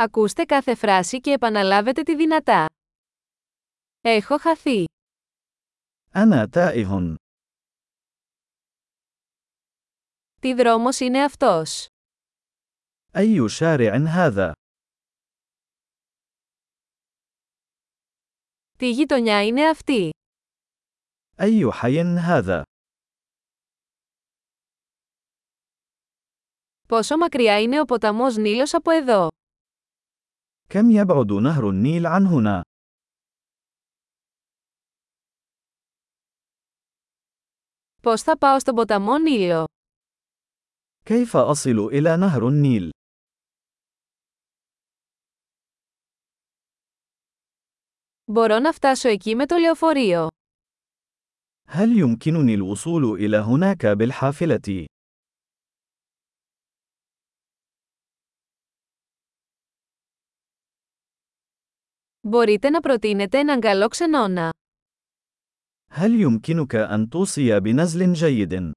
Ακούστε κάθε φράση και επαναλάβετε τη δυνατά. Έχω χαθεί. أنا تائه. Τι δρόμος είναι αυτός. أي شارع هذا؟ Τι γειτονιά είναι αυτή. أي حي هذا؟ Πόσο μακριά είναι ο ποταμός Νείλος από εδώ. كم يبعد نهر النيل عن هنا؟ Πώς θα πάω στον ποταμό Νείλο. كيف أصل إلى نهر النيل؟ Μπορώ να φτάσω εκεί με το λεωφορείο. هل يمكنني الوصول إلى هناك بالحافلة؟ Μπορείτε να προτείνετε έναν καλό ξενώνα. هل يمكنك أن توصي بنزل جيد؟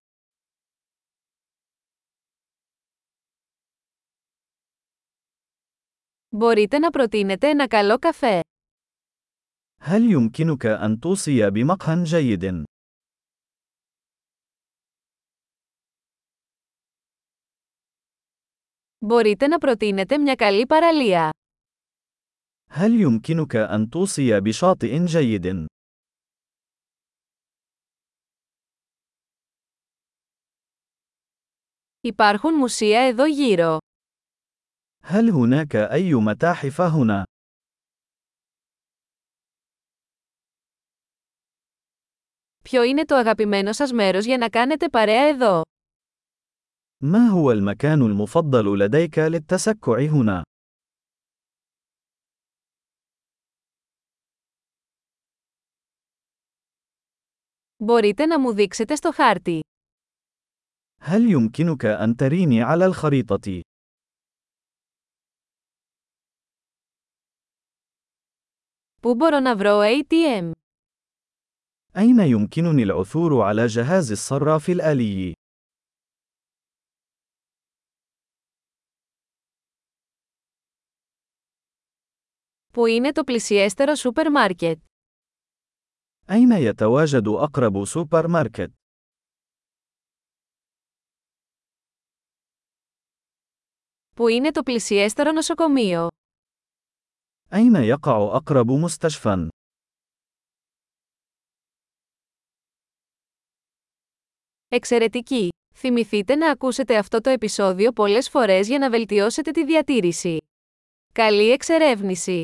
Μπορείτε να προτείνετε ένα καλό καφέ. هل يمكنك أن توصي بمقهى جيد؟ Μπορείτε να προτείνετε μια καλή παραλία. هل يمكنك أن توصي بشاطئ جيد؟ Υπάρχουν μουσεία εδώ γύρω. هل هناك أي متاحف هنا؟ Ποιο είναι το αγαπημένο σας μέρος για να κάνετε παρέα εδώ. ما هو المكان المفضل لديك للتسكع هنا؟ Μπορείτε να μου δείξετε στο χάρτη. هل يمكنك أن تريني على الخريطة؟ Πού μπορώ να βρω ATM. أين يمكنني العثور على جهاز الصراف الآلي؟ Πού είναι το πλησιέστερο σούπερ μάρκετ. أين يتواجد أقرب سوبر ماركت؟ Πού είναι το πλησιέστερο νοσοκομείο. أين يقع أقرب مستشفى؟ Εξαιρετική! Θυμηθείτε να ακούσετε αυτό το επεισόδιο πολλές φορές για να βελτιώσετε τη διατήρηση. Καλή εξερεύνηση!